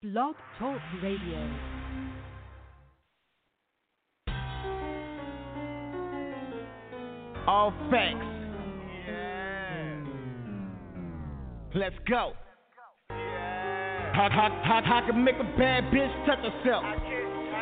Blog Talk Radio. All facts. Let's go. Yeah. How, how, how, how can make a bad bitch touch herself?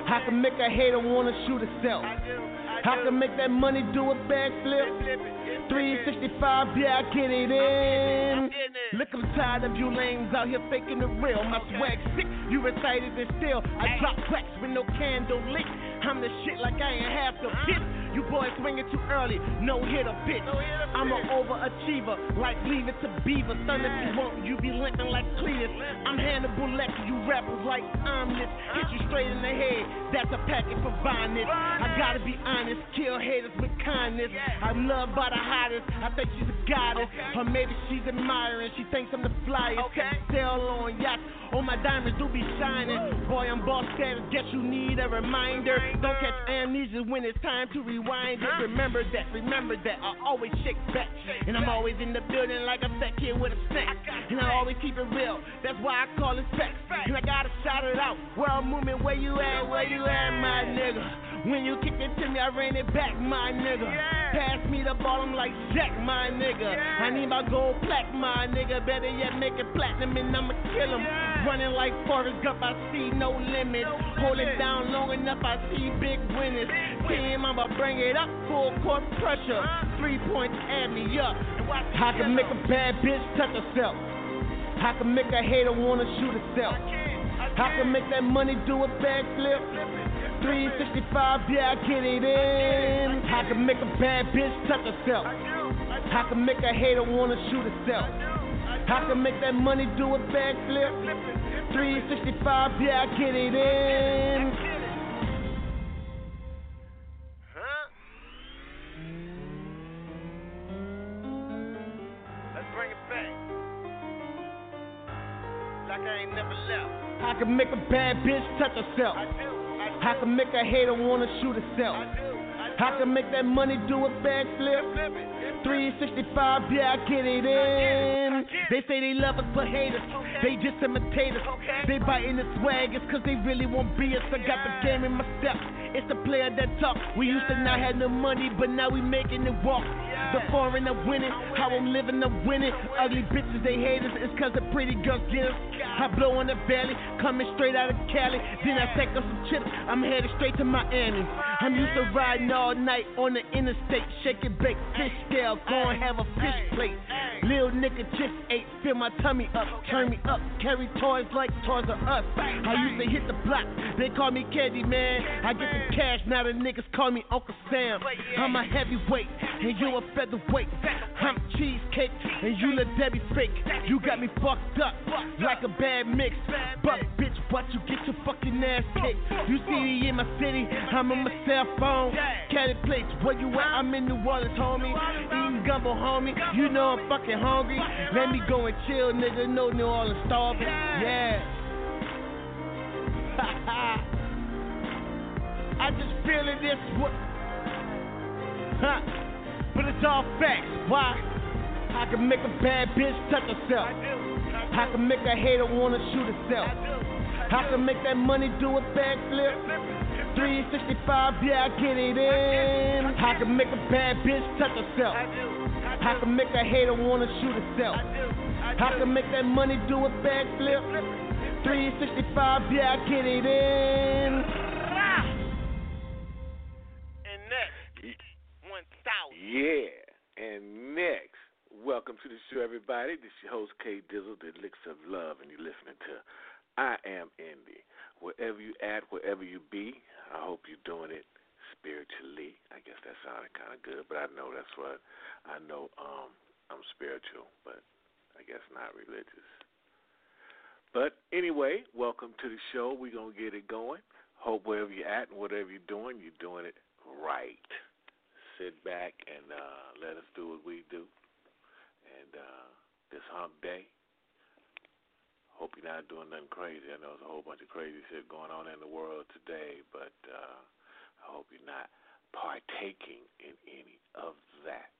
How can make a hater wanna shoot herself? I do, I How can make that money do a backflip? 365, yeah, I get it in. Look, I'm tired of you lames out here faking the real. My swag sick, you recited it still. I drop tracks with no candle lit. I'm the shit like I ain't half the bitch. You boys swinging too early, no hitter bitch. I'm an overachiever, like leave it to Beaver. Son, if you want, you be limping like Cletus. I'm Hannibal Lecter, you rappers like omelets. Hit you straight in the head, that's a packet for violence. I gotta be honest, kill haters with kindness. I'm loved by the hottest, I think she's a goddess. Or maybe she's admiring, she thinks I'm the flyest. Sail on yachts, all my diamonds do be shining. Boy, I'm boss status, guess you need a reminder. Don't catch amnesia when it's time to rewind it. Remember that, remember that. I always shake back. And I'm always in the building like a fat kid with a snack. And I always keep it real, that's why I call it facts. And I gotta shout it out. World movement, where you at, where you at, my nigga? When you kick it to me, I ran it back, my nigga. Pass me the ball, I'm like Jack, my nigga. I need my gold plaque, my nigga. Better yet, make it platinum and I'ma kill him. Running like Forrest Gump, I see no limit. Hold it down long enough, I see big winners. Team, I'ma bring it up, full court pressure. Three points, add me up. How can make a bad bitch touch herself? How can make a hater wanna shoot herself? How can make that money do a backflip? 365, yeah, I get it in. How can make a bad bitch touch herself? How can make a hater wanna shoot herself? How can make that money do a backflip? 365, yeah, I get it in. Like I ain't never left. How can make a bad bitch touch herself? I do. I do. How can make a hater wanna shoot herself? I do. I. How can make that money do a backflip? Flip 365, yeah, I get it in. They say they love us, but hate us. They just imitate us. They biting the swag, it's cause they really won't be us. I got the game in my step. It's the player that talk. We used to not have no money, but now we making it walk. The foreign are winning, how I'm living, I'm winning. Ugly bitches, they hate us, it's cause the pretty girls get us. I blow on the valley, coming straight out of Cali. Then I take up some chips, I'm headed straight to Miami. I'm used to riding all night on the interstate, shaking bake, fish scale, go and have a fish plate. Lil nigga chips ate, fill my tummy up, turn me up, carry toys like toys are us. I used to hit the block, they call me Candy Man. I get the cash, now the niggas call me Uncle Sam. I'm a heavyweight, and you a featherweight. I'm cheesecake, and you little Debbie fake. You got me fucked up like a bad mix. But bitch, what you get your fucking ass kicked? You see me in my city, I'm on my cell phone. Caddy plates, where you at? I'm in New Orleans, homie. Eating gumbo, homie. You know I'm fucking hungry. Let me go and chill, nigga. No New Orleans starving. Yeah. I just feeling this. What? Huh? But it's all facts. Why? I can make a bad bitch touch herself. I can make a hater wanna shoot herself. I can make that money do a backflip. 365, yeah, I get it in. I can make a bad bitch touch herself. I can make a hater wanna shoot herself. I can make that money do a backflip. 365, yeah, I get it in. Yeah. And next, welcome to the show, everybody. This is your host, K Dizzle, the Elixir of Love, and you're listening to I Am Indi. Wherever you at, wherever you be, I hope you're doing it spiritually. I guess that sounded kind of good, but I know that's what I know. Um, I'm spiritual, but I guess not religious. But anyway, welcome to the show. We're gonna get it going. Hope wherever you're at and whatever you're doing, you're doing it right. Sit back and uh, let us do what we do. And uh, this hump day, hope you're not doing nothing crazy. I know there's a whole bunch of crazy shit going on in the world today, but uh, I hope you're not partaking in any of that.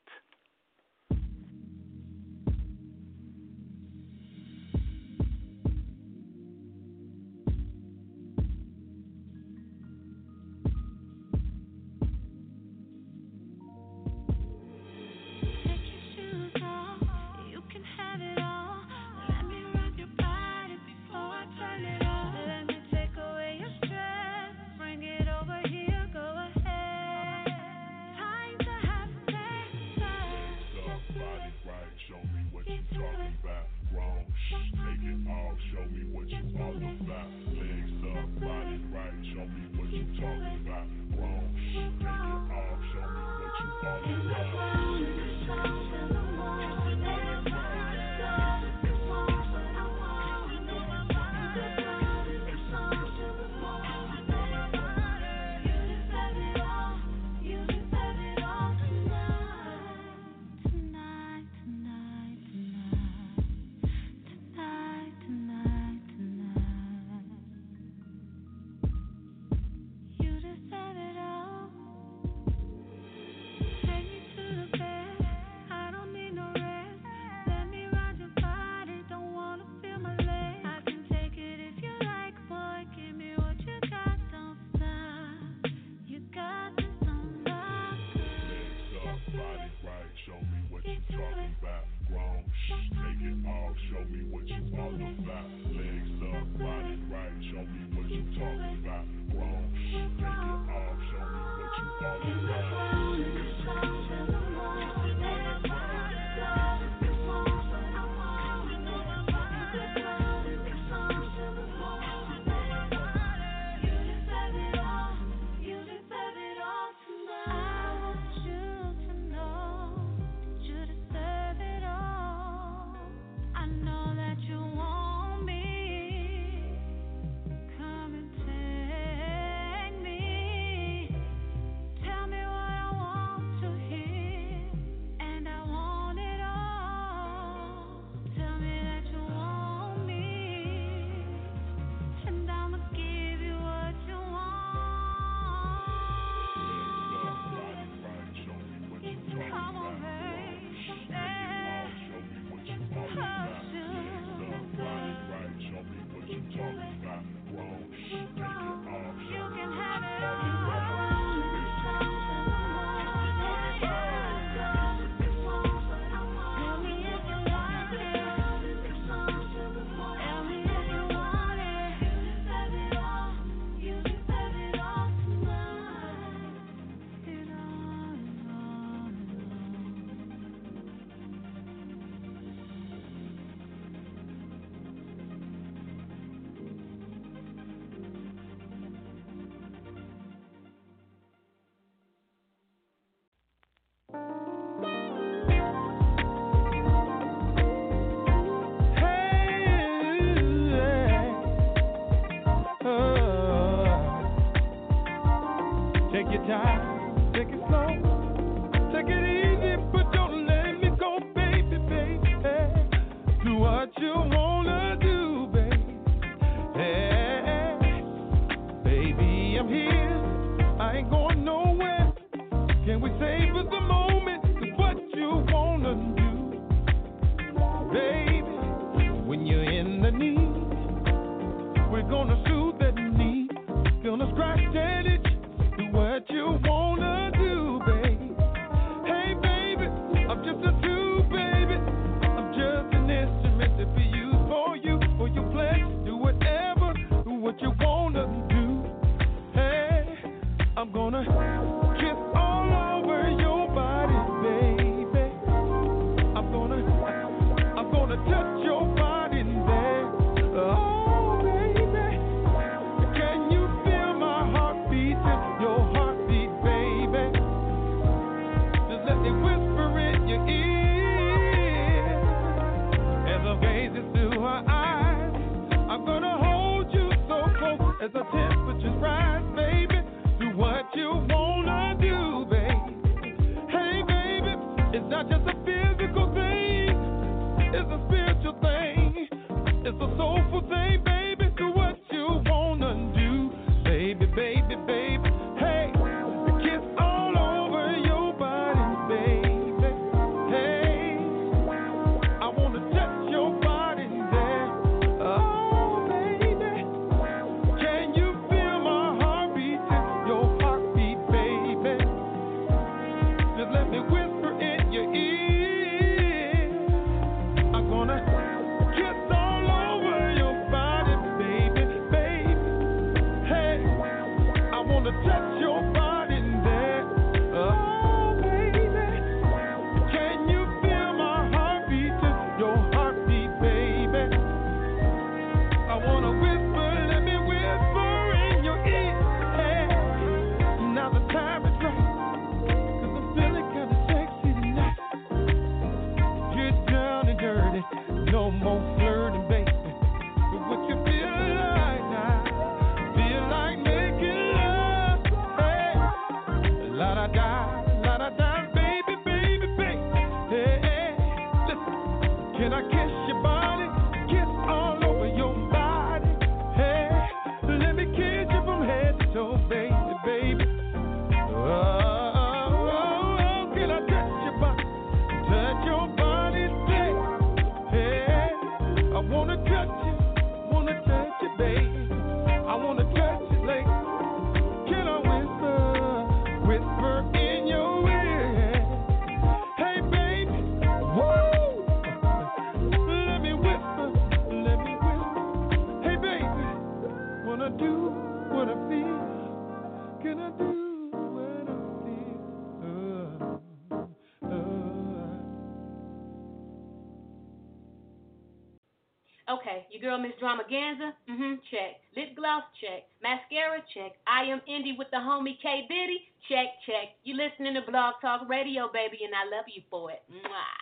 Okay, your girl Miss Dramaganza, mm-hmm, check. Lip gloss, check. Mascara, check. I am Indi with the homie K Biddy, check, check. You listening to Blog Talk Radio, baby, and I love you for it. Mwah.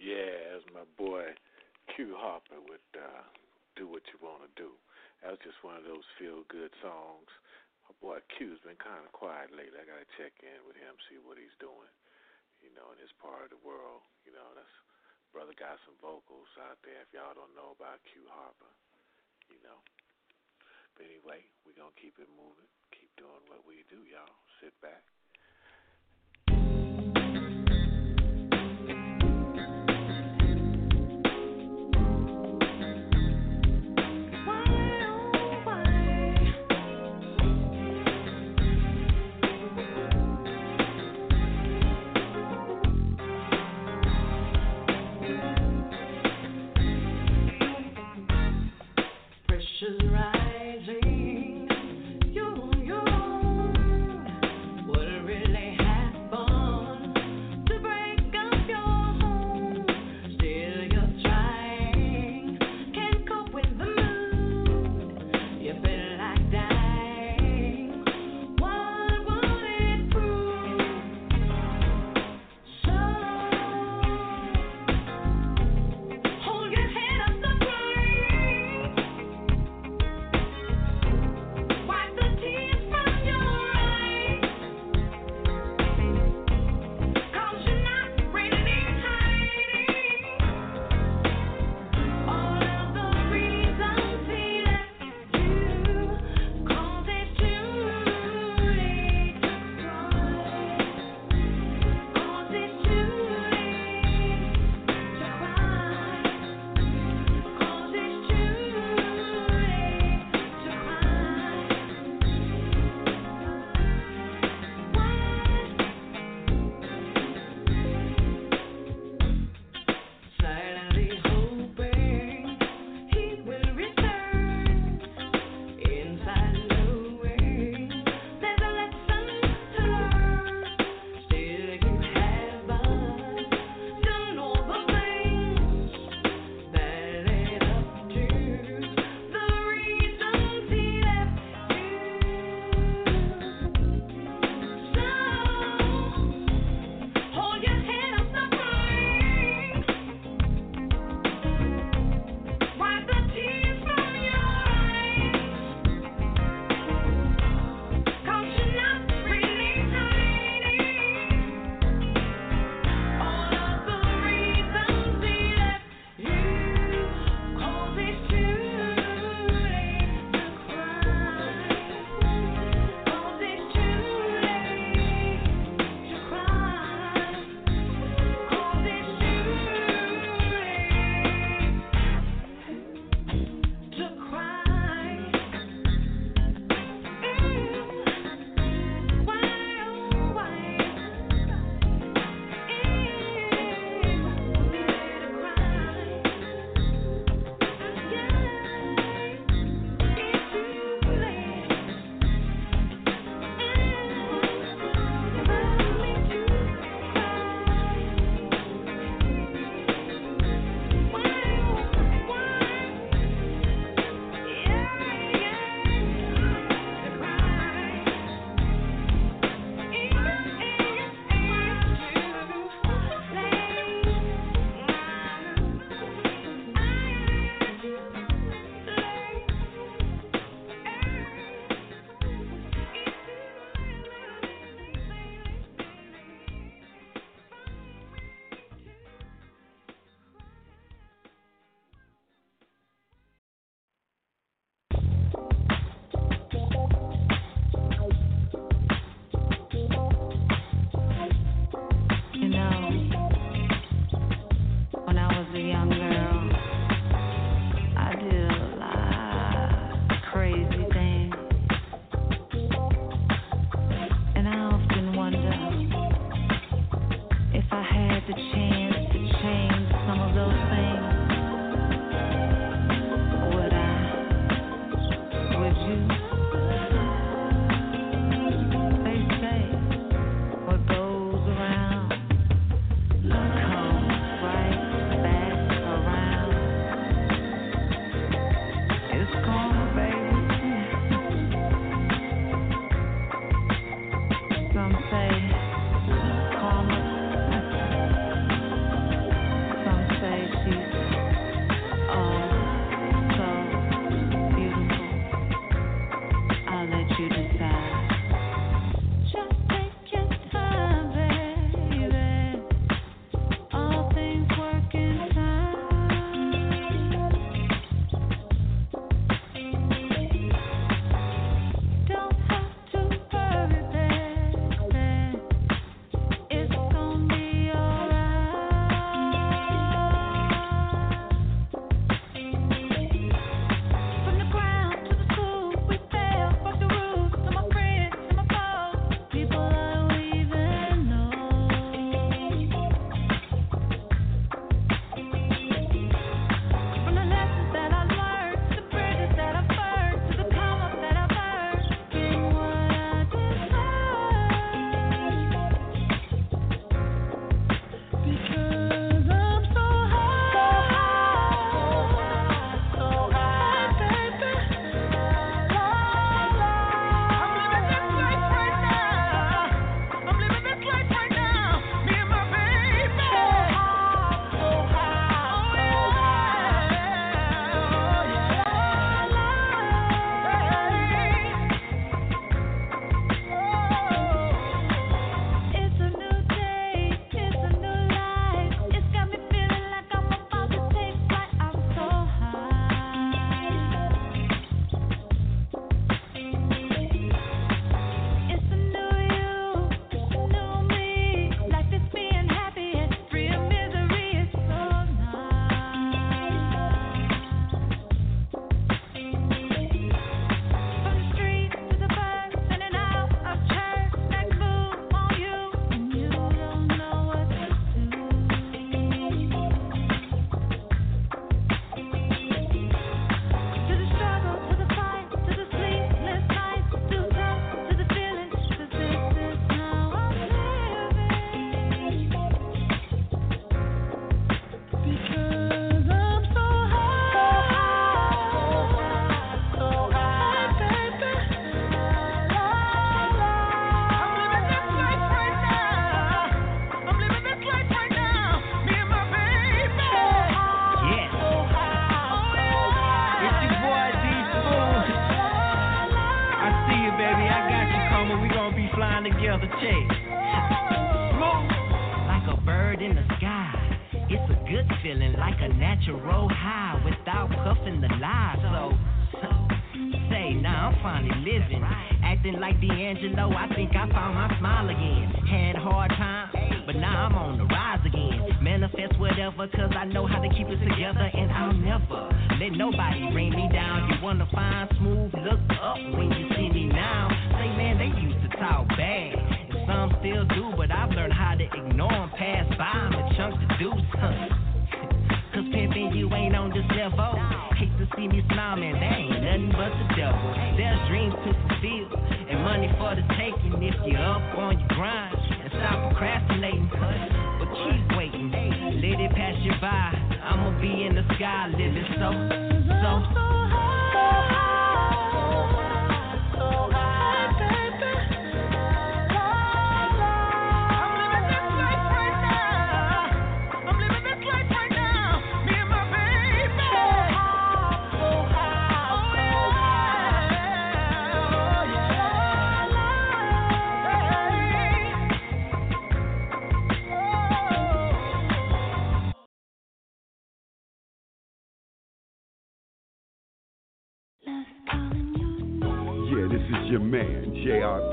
Yeah, that's my boy Q Harper with uh, Do What You Wanna Do. That was just one of those feel-good songs. My boy Q's been kind of quiet lately. I gotta check in with him, see what he's doing. You know, in his part of the world. You know, that's brother got some vocals out there. If y'all don't know about Q Harper, you know. But anyway, we're gonna keep it moving, keep doing what we do, y'all. Sit back. Pressure's rising.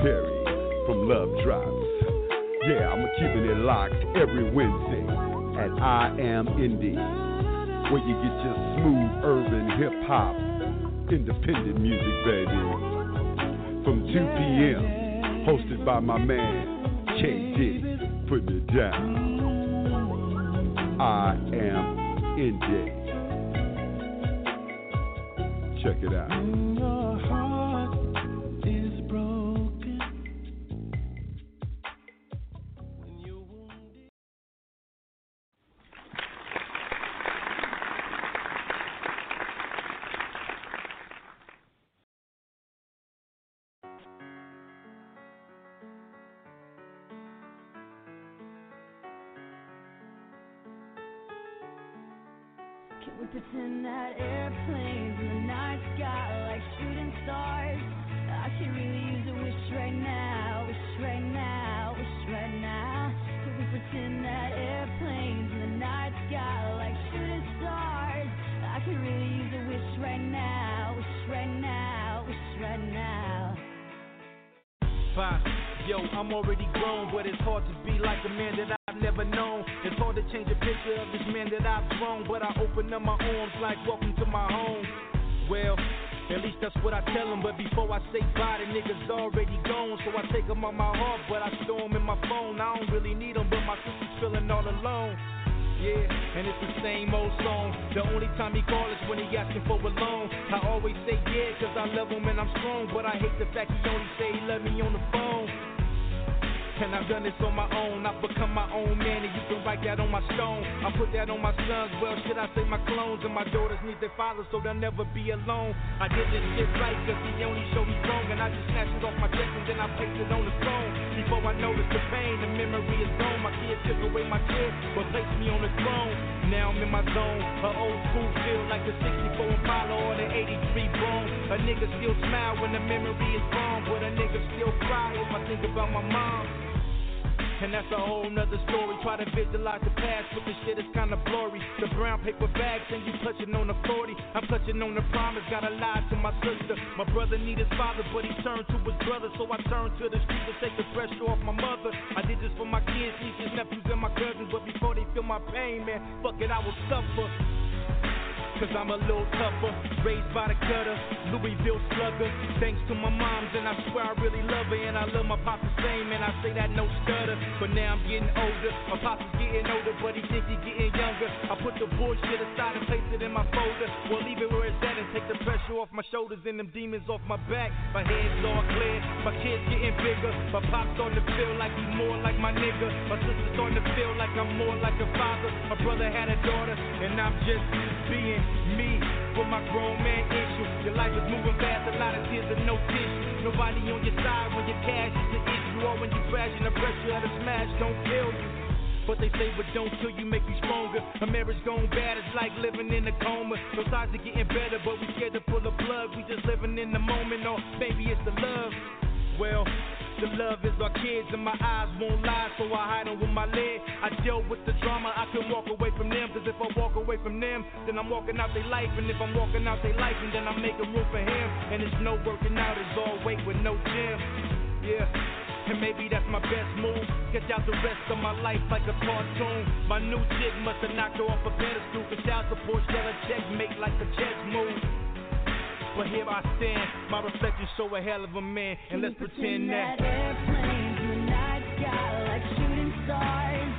Perry from Love Drops. Yeah, I'm keeping it locked every Wednesday at I Am Indi, where you get your smooth urban hip hop, independent music, baby. From 2 p.m., hosted by my man, K. Diddy, putting it down. I Am Indi. Check it out. Fathers, so they'll never be alone. I did this shit right, cause he only showed me wrong. And I just snatched it off my chest, and then I placed it on the throne. Before I noticed the pain, the memory is gone. My kids took away my kid, but placed me on the throne. Now I'm in my zone. A old school feel like the 64 Impala or the 83 Bone. A nigga still smile when the memory is gone, but a nigga still cry if I think about my mom. And that's a whole nother story. Try to visualize the past, but this shit is kinda blurry. The brown paper bags and you touching on the 40. I'm touching on the promise, gotta lie to my sister. My brother need his father, but he turned to his brother. So I turned to the street to take the pressure off my mother. I did this for my kids, nieces, nephews, and my cousins. But before they feel my pain, man, fuck it, I will suffer. Cause I'm a little tougher, raised by the gutter, Louisville slugger. Thanks to my moms, and I swear I really love her, and I love my the same, and I say that no stutter. But now I'm getting older, my pop's getting older, but he think he getting younger. I put the bullshit aside and place it in my folder. Well, leave it where it's at and take the pressure off my shoulders and them demons off my back. My head's all clear, my kids getting bigger. My pop's starting to feel like he's more like my nigga. My sister's starting to feel like I'm more like a father. My brother had a daughter, and I'm just being me with my grown man issue. Your life is moving fast, a lot of tears and no tissue. Nobody on your side when your cash is the issue, or when you crash and the pressure of the smash don't kill you. But they say what don't kill you make you stronger. A marriage gone bad, it's like living in a coma. No signs of getting better, but we scared to pull the plug. We just living in the moment, oh, or maybe it's the love. Well, The love is our kids, and my eyes won't lie, so I hide them with my lid. I deal with the drama, I can walk away from them, cause if I walk away from them, then I'm walking out their life, and if I'm walking out their life, and then I'm making room for him. And it's no working out, it's all weight with no gym. Yeah. And maybe that's my best move. Sketch out the rest of my life like a cartoon. My new chick must have knocked her off a pedestal. Cause child support shall a checkmate like a chess move. But here I stand, my reflection show a hell of a man. And let's pretend that. airplanes in the night sky like shooting stars.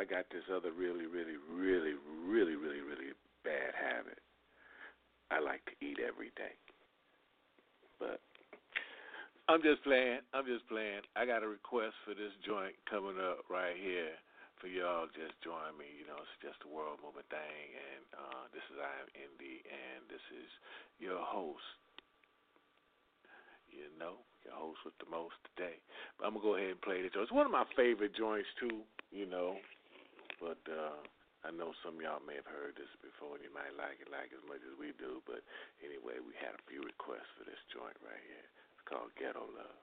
I got this other really, really, really, really, really, really bad habit. I like to eat every day. But I'm just playing. I'm just playing. I got a request for this joint coming up right here for y'all. Just join me. You know, it's just a world moving thing. And uh, this is I am Indi, and this is your host. You know, your host with the most today. But I'm gonna go ahead and play this. It's one of my favorite joints too. You know, but uh, I know some of y'all may have heard this before, and you might like it like as much as we do. But anyway, we had a few requests for this joint right here. It's called Ghetto Love.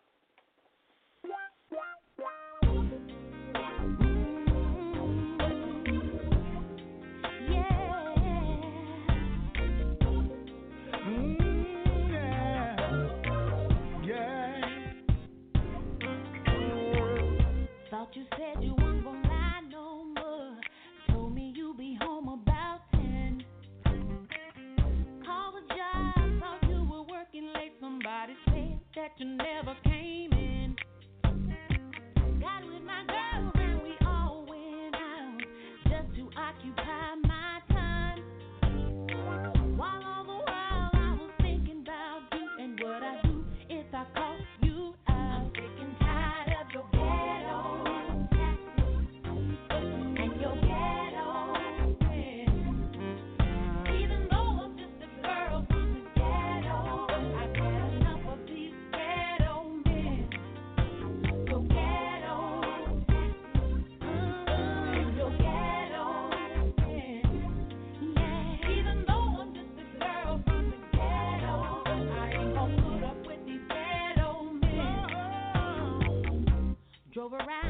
Mm, you said you that you never came. around.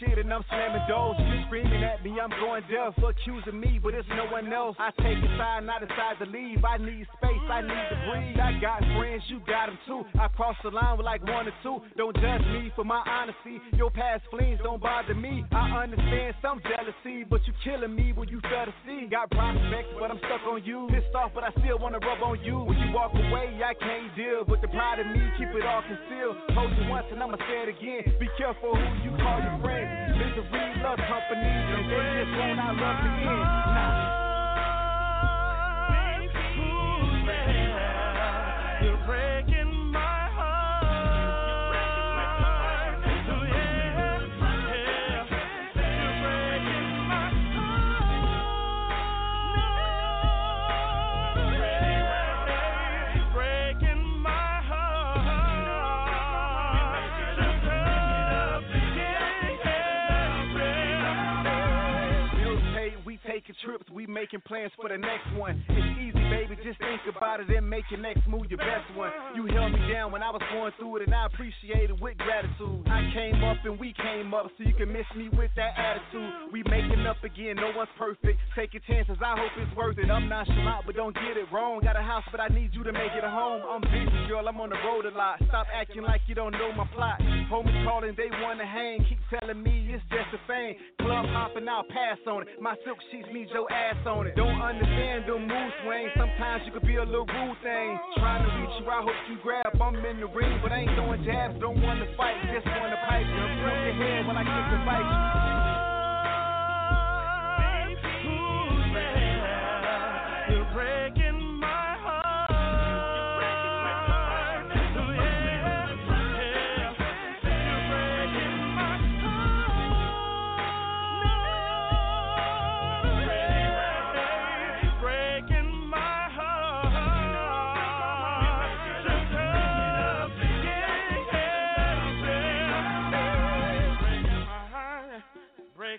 Shit and I'm slamming doors. You screaming at me, I'm going deaf. Accusing me, but it's no one else. I take a side, I decide to leave. I need space, I need to breathe. I got friends, you got them too. I cross the line with like one or two. Don't judge me for my honesty. Your past flings don't bother me. I understand some jealousy, but you killing me when you fail to see. Got prospects, but I'm stuck on you. Pissed off, but I still wanna rub on you. When you walk away, I can't deal. But the pride of me, keep it all concealed. Told you once and I'ma say it again. Be careful who you call your friends. Misery love company, and they just want our love end. Nah. Plans for the next one. Just think about it and make your next move your best one. You held me down when I was going through it, and I appreciate it with gratitude. I came up and we came up, so you can miss me with that attitude. We making up again, no one's perfect. Taking chances, I hope it's worth it. I'm not nonchalant, but don't get it wrong. Got a house, but I need you to make it a home. I'm busy, girl, I'm on the road a lot. Stop acting like you don't know my plot. Homies calling, they wanna hang. Keep telling me it's just a fame. Club hopping, I'll pass on it. My silk sheets need your ass on it. Don't understand the mood swing. Sometimes you could be a little rude thing. Trying to reach you, I hope you grab. I'm in the ring, but I ain't throwing jabs. Don't wanna fight, just wanna pipe. Flip your head when I kick the fight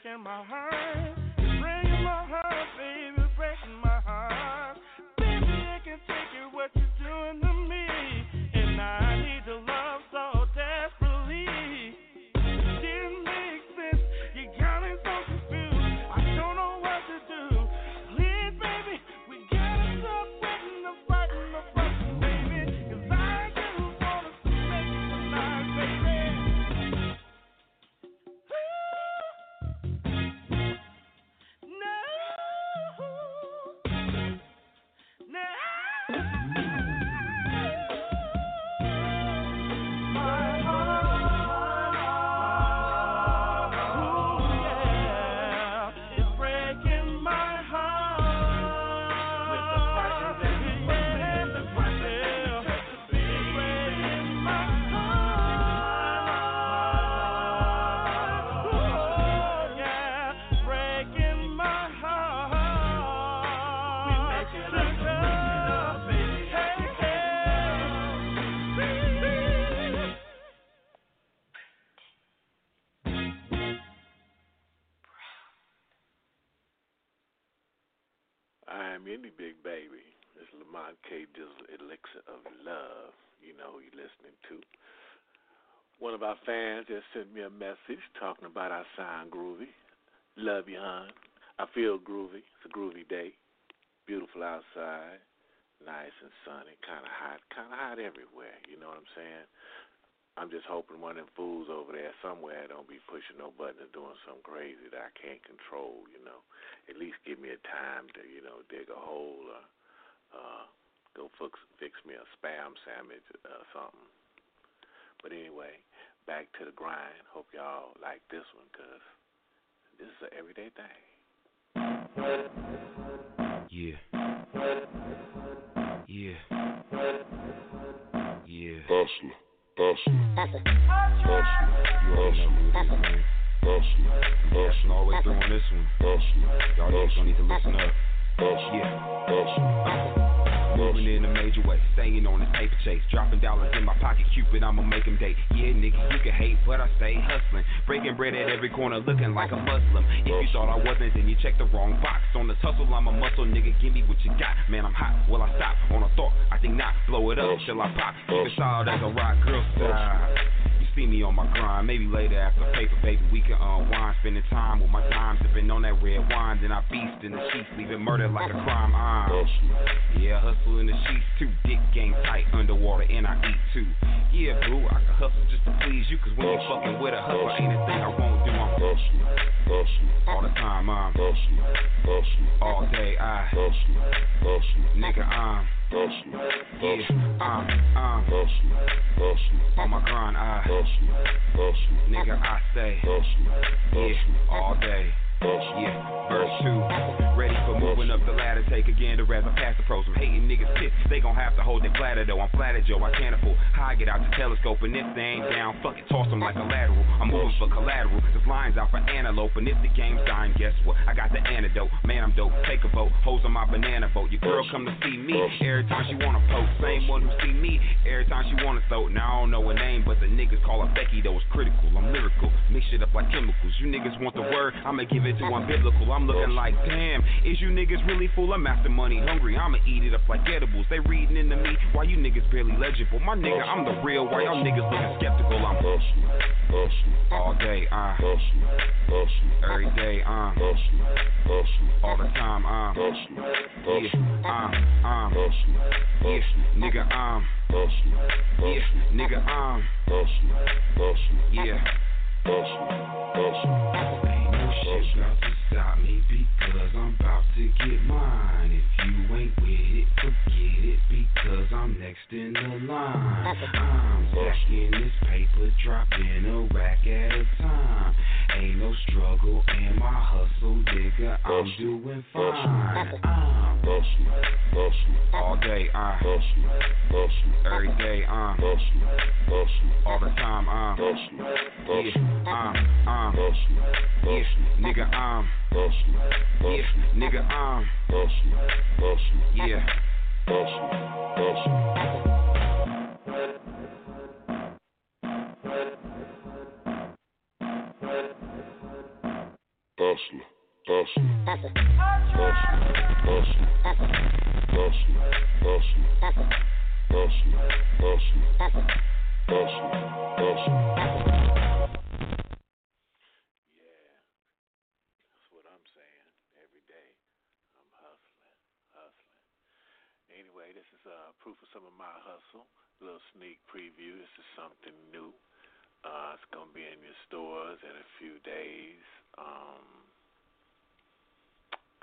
Breaking my heart, our fans just sent me a message talking about I sound groovy. Love you, hon. I feel groovy. It's a groovy day. Beautiful outside. Nice and sunny. Kind of hot. Kind of hot everywhere. You know what I'm saying? I'm just hoping one of them fools over there somewhere don't be pushing no button or doing something crazy that I can't control, you know. At least give me a time to, you know, dig a hole or uh, go fix, fix me a spam sandwich or something. But anyway, back to the grind. Hope y'all like this one because This is an everyday thing. Yeah. Yeah. Yeah. Hustler. Hustler. Hustler. You already know who it is, man. Hustler. Hustling all the way through on this one. Hustler. Y'all niggas don't need to listen up. Yeah. Hustler. Moving in a major way, staying on this paper chase, dropping dollars in my pocket, Cupid, I'ma make him date. Yeah, nigga, you can hate, but I stay hustling, breaking bread at every corner, looking like a Muslim. If you thought I wasn't, then you checked the wrong box. On this hustle, I'm a muscle, nigga, give me what you got. Man, I'm hot, will I stop? On a thought, I think not. Blow it up till I pop. Keep it solid as a rock girl style. See me on my grind, maybe later after paper, baby, we can unwind. Spending time with my dime, sipping on that red wine. Then I beast in the sheets, leaving murder like a crime. I'm, yeah, hustle in the sheets too. Dick game tight, underwater, and I eat too. Yeah, boo, I can hustle just to please you. Cause when you're fucking with a hustler, ain't a thing I won't do. I'm Hustler. Hustler. all the time, I'm Hustler. Hustler. all day, I, Hustler. Hustler. nigga, I'm, Hustling, hustling, I'm, I'm hustling, hustling. Grind, I hustling, hustling. Nigga, I say hustling, yeah, all day. Yeah, verse two. Ready for moving up the ladder. Take again to rather pass the pros. I'm hating niggas pissed. They gon' have to hold their bladder though. I'm flattered, yo. I can't afford. I get out the telescope and if they ain't down, fuck it, toss them like a lateral. I'm moving for collateral. There's lines out for antelope. And if the game's dying, guess what? I got the antidote. Man, I'm dope. Take a vote. Hoes on my banana boat. Your girl come to see me every time she wanna post. Same one who see me every time she wanna throw. Now I don't know her name, but the niggas call her Becky though. It's critical. I'm lyrical. Mix it up like chemicals. You niggas want the word? I'ma give to one biblical. I'm looking like, damn, is you niggas really full? I'm after money hungry. I'ma eat it up like edibles. They reading into me why you niggas barely legible. My nigga, I'm the real. Why y'all niggas looking skeptical? I'm Hustler. Hustler. all day, uh, Hustler. Hustler. every day, uh, Hustler. Hustler. all the time, uh, Hustler. yeah, Hustler. uh, uh, Hustler. yeah, nigga, um, Hustler. yeah, nigga, um, Hustler. Hustler. yeah. Hustler. Hustler shit stop me because I'm about to get mine. If you ain't with it, forget it because I'm next in the line. I'm stacking this paper, dropping a rack at a time. Ain't no struggle in my hustle, nigga. I'm doing fine. I'm Hustler. Hustler. all day, uh, Hustler. Hustler. every day, uh, Hustler. Hustler. all the time, uh, Hustler. yeah, Hustler. uh, uh, Hustler. yeah, nigga, Hustler. Yeah, nigga, um, yeah. Hustler. Hustler. Hustler. Hustler. Hustler. Hustler. Hustler. Hustler. Hustler. Hustler. Hustler. Hustler. Yeah, that's what I'm saying. Every day, I'm hustling, hustling. Anyway, this is uh, proof of some of my hustle. A little sneak preview. This is something new. Uh, it's gonna be in your stores in a few days. Um,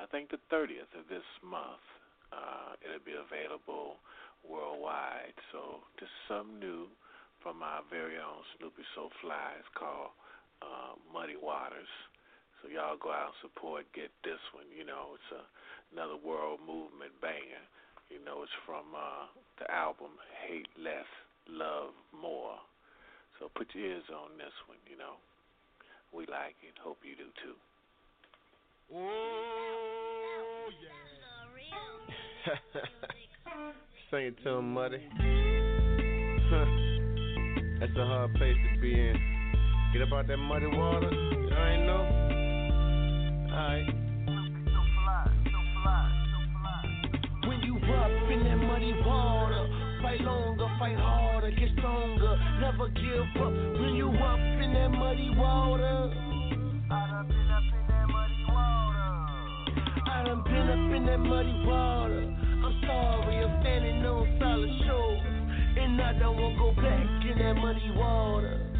I think the 30th of this month. Uh, it'll be available worldwide. So is something new from our very own Snoopy So Fly. It's called uh, Muddy Waters. So y'all go out and support. Get this one. You know, it's a, another world movement banger. You know, it's from uh, the album Hate Less, Love More. So put your ears on this one. You know, we like it. Hope you do too. Oh, yeah. Sing it to him, Muddy. Huh. That's a hard place to be in. Get up out that muddy water. You ain't know? Alright. Up in that muddy water, fight longer, fight harder, get stronger, never give up. When you up in that muddy water, I done been up in that muddy water. I done been up in that muddy water. I'm sorry, I'm standing on solid shores, and I don't wanna go back in that muddy water.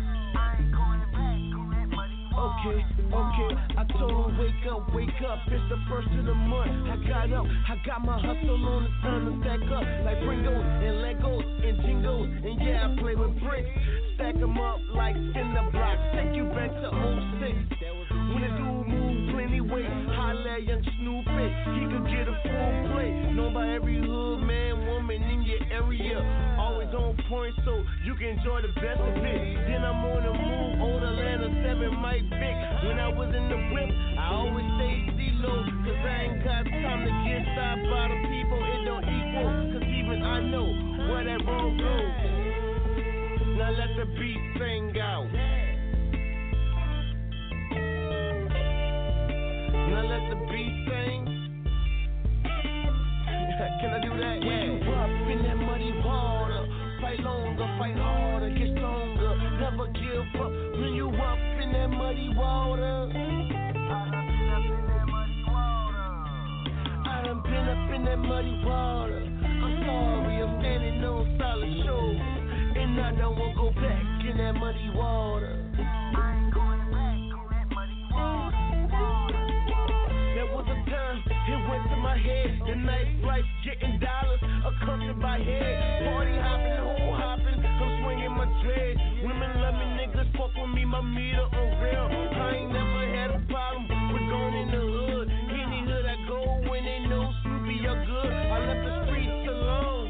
Okay, okay. I told her wake up, wake up. It's the first of the month. I got up, I got my hustle on. It's time to stack up like Pringles and Legos and Jingles. And yeah, I play with bricks. Stack them up like cinder blocks. Take you back to 06. When the dude move plenty weight, holla young Snoopy. He could get a full plate. Known by every hood man, woman in your area. Always on point so you can enjoy the best of it. Then I'm on the move, old Atlanta 7 Mike Vick. When I was in the whip, I always stay D-low. Cause I ain't got time to get stopped by the people. It don't equal. Cause even I know where that road goes. Now let the beat sing out. Now let the beat sing. Can I do that? When you up in that muddy water, fight longer, fight harder, get stronger, never give up. When you walk in that muddy water. I done pin up in that muddy water. I done been up in that muddy water. I'm sorry, I'm standing on solid shore. And I don't wanna go back in that muddy water. Accompanied by head. Party hopping, hole hopping, I'm swinging my dread. Women love me, niggas fuck with me, my meter on real. I ain't never had a problem with going in the hood. Any hood I go when they know Snoopy are good. I left the streets alone,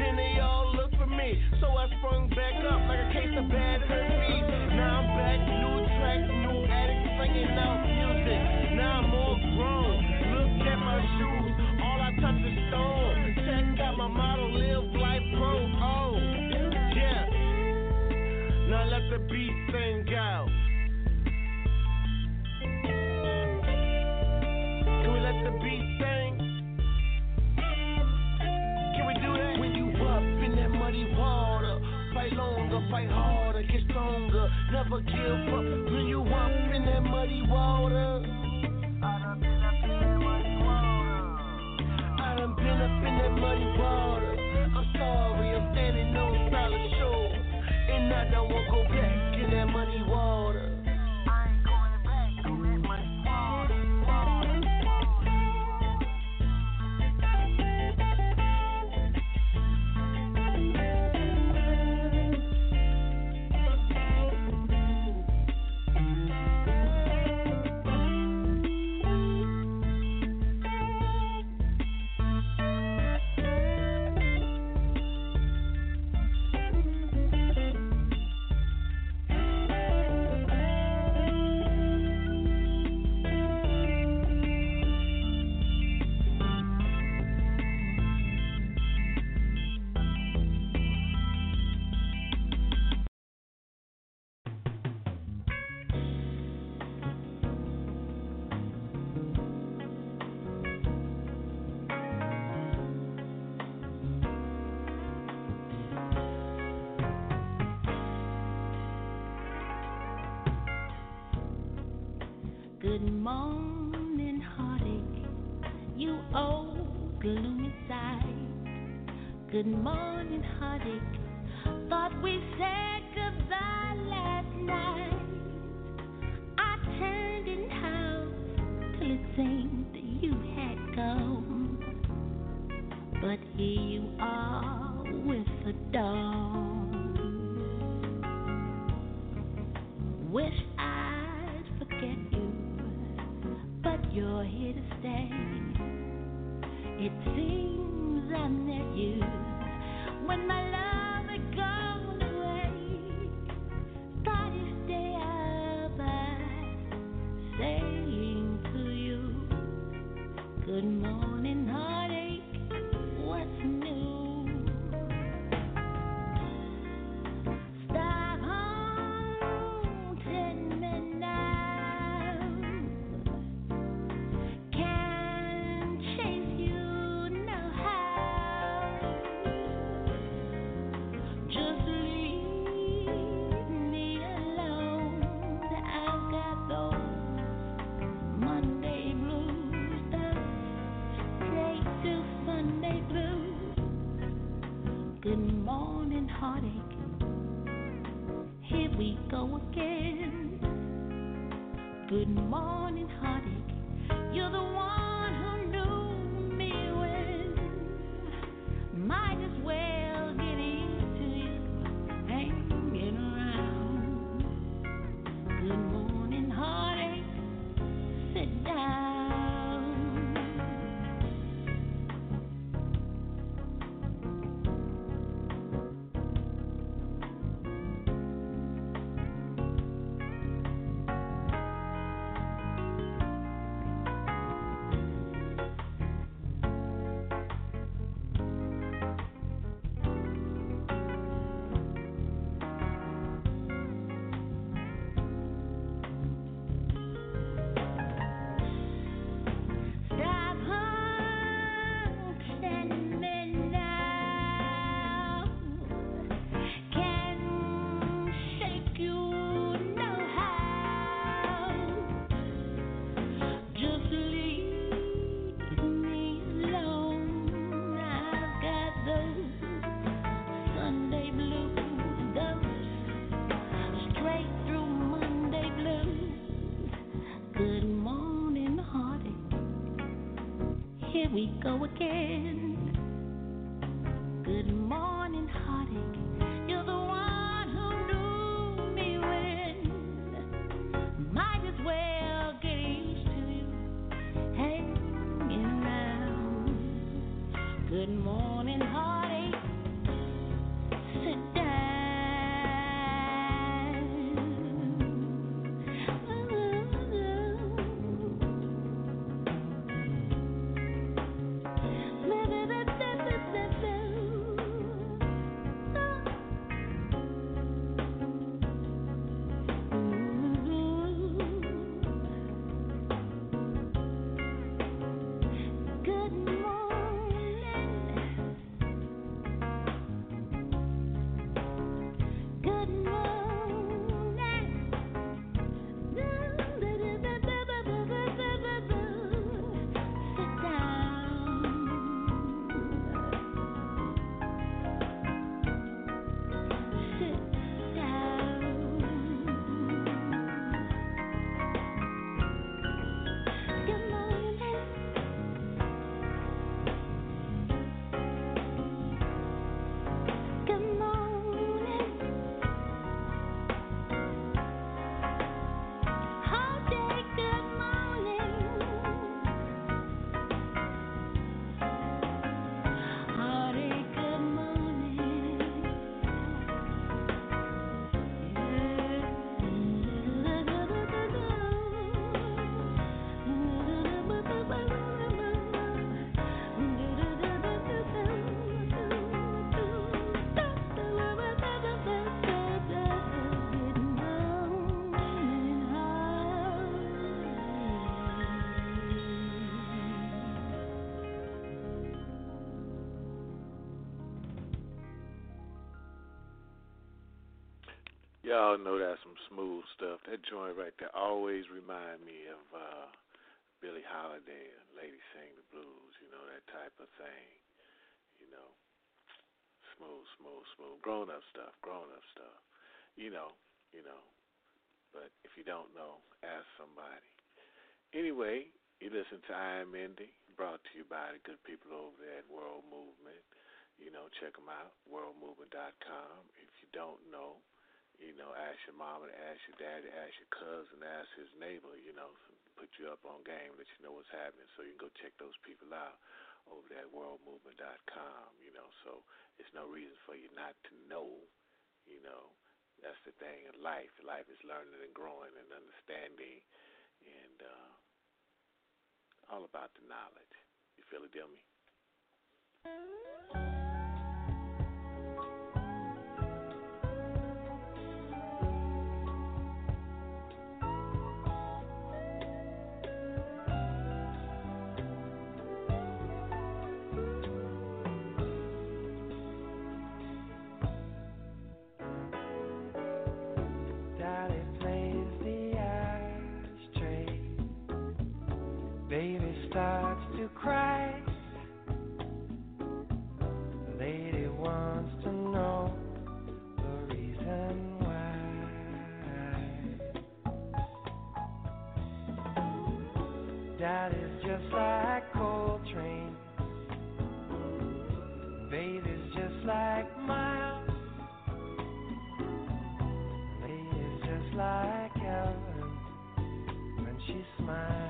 then they all look for me. So I sprung back up like a case of bad fight harder, get stronger, never give up. When you up in that muddy water. I done been up in that muddy water. I'm sorry, I'm standing on solid shore. And I don't wanna go back in that muddy water. Morning, heartache. You old gloomy sight. Good morning, heartache. Thought we said Y'all know that's some smooth stuff. That joint right there always remind me of uh Billie Holiday and Lady Sing the Blues, you know, that type of thing. You know. Smooth, smooth, smooth. Grown up stuff, grown up stuff. You know, you know. But if you don't know, ask somebody. Anyway, you listen to I Am Indi, brought to you by the good people over there at World Movement. You know, check them out, worldmovement.com. If you don't know, you know, ask your mama, ask your daddy, ask your cousin, ask his neighbor, you know, put you up on game, let you know what's happening so you can go check those people out over at worldmovement.com, you know. So it's no reason for you not to know, you know. That's the thing in life. Life is learning and growing and understanding and uh, all about the knowledge. You feel it, Dummy? Starts to cry. Lady wants to know the reason why. Daddy's just like Coltrane. Baby's just like Miles. Lady's just like Ellen when she smiles.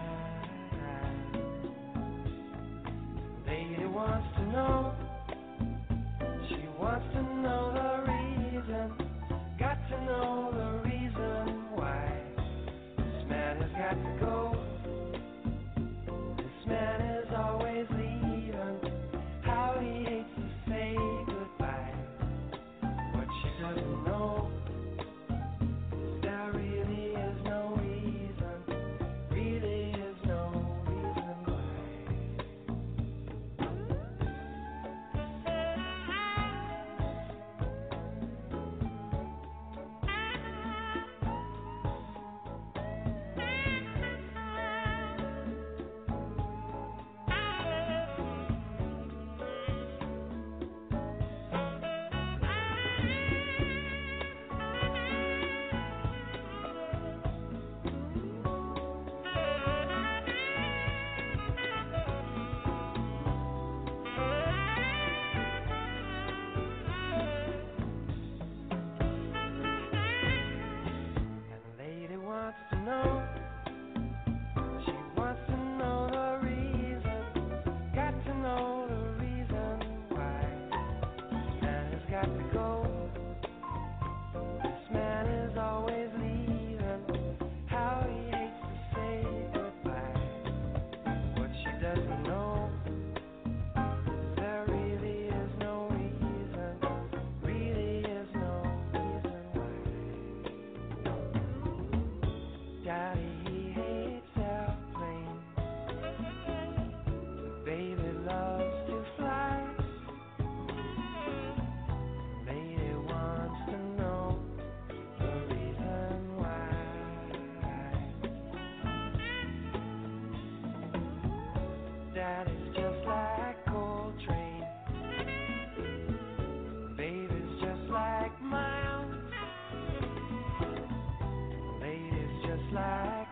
Lady's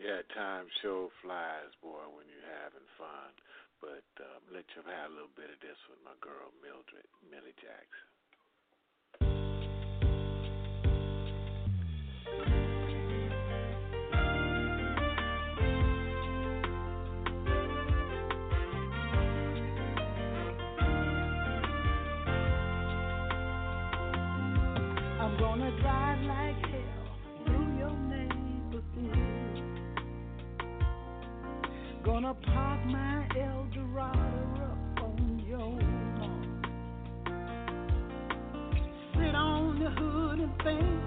Yeah, time sure flies, boy, when you're having fun. But um, let you have a little bit of this with my girl Mildred, Millie Jackson. Gonna park my Eldorado up on your lawn. Sit on the hood and think,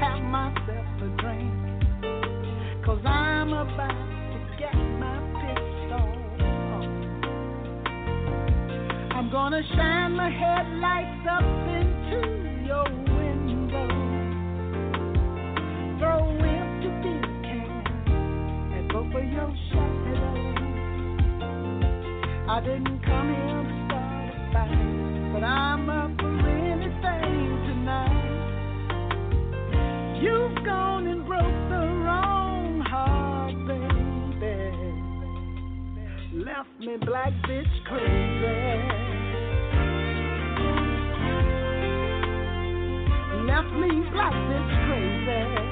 have myself a drink. Cause I'm about to get my pistol on. I'm gonna shine my headlights up into your your shadow. I didn't come here to start a fight, but I'm up for anything tonight. You've gone and broke the wrong heart, baby. Left me black bitch crazy. Left me black bitch crazy.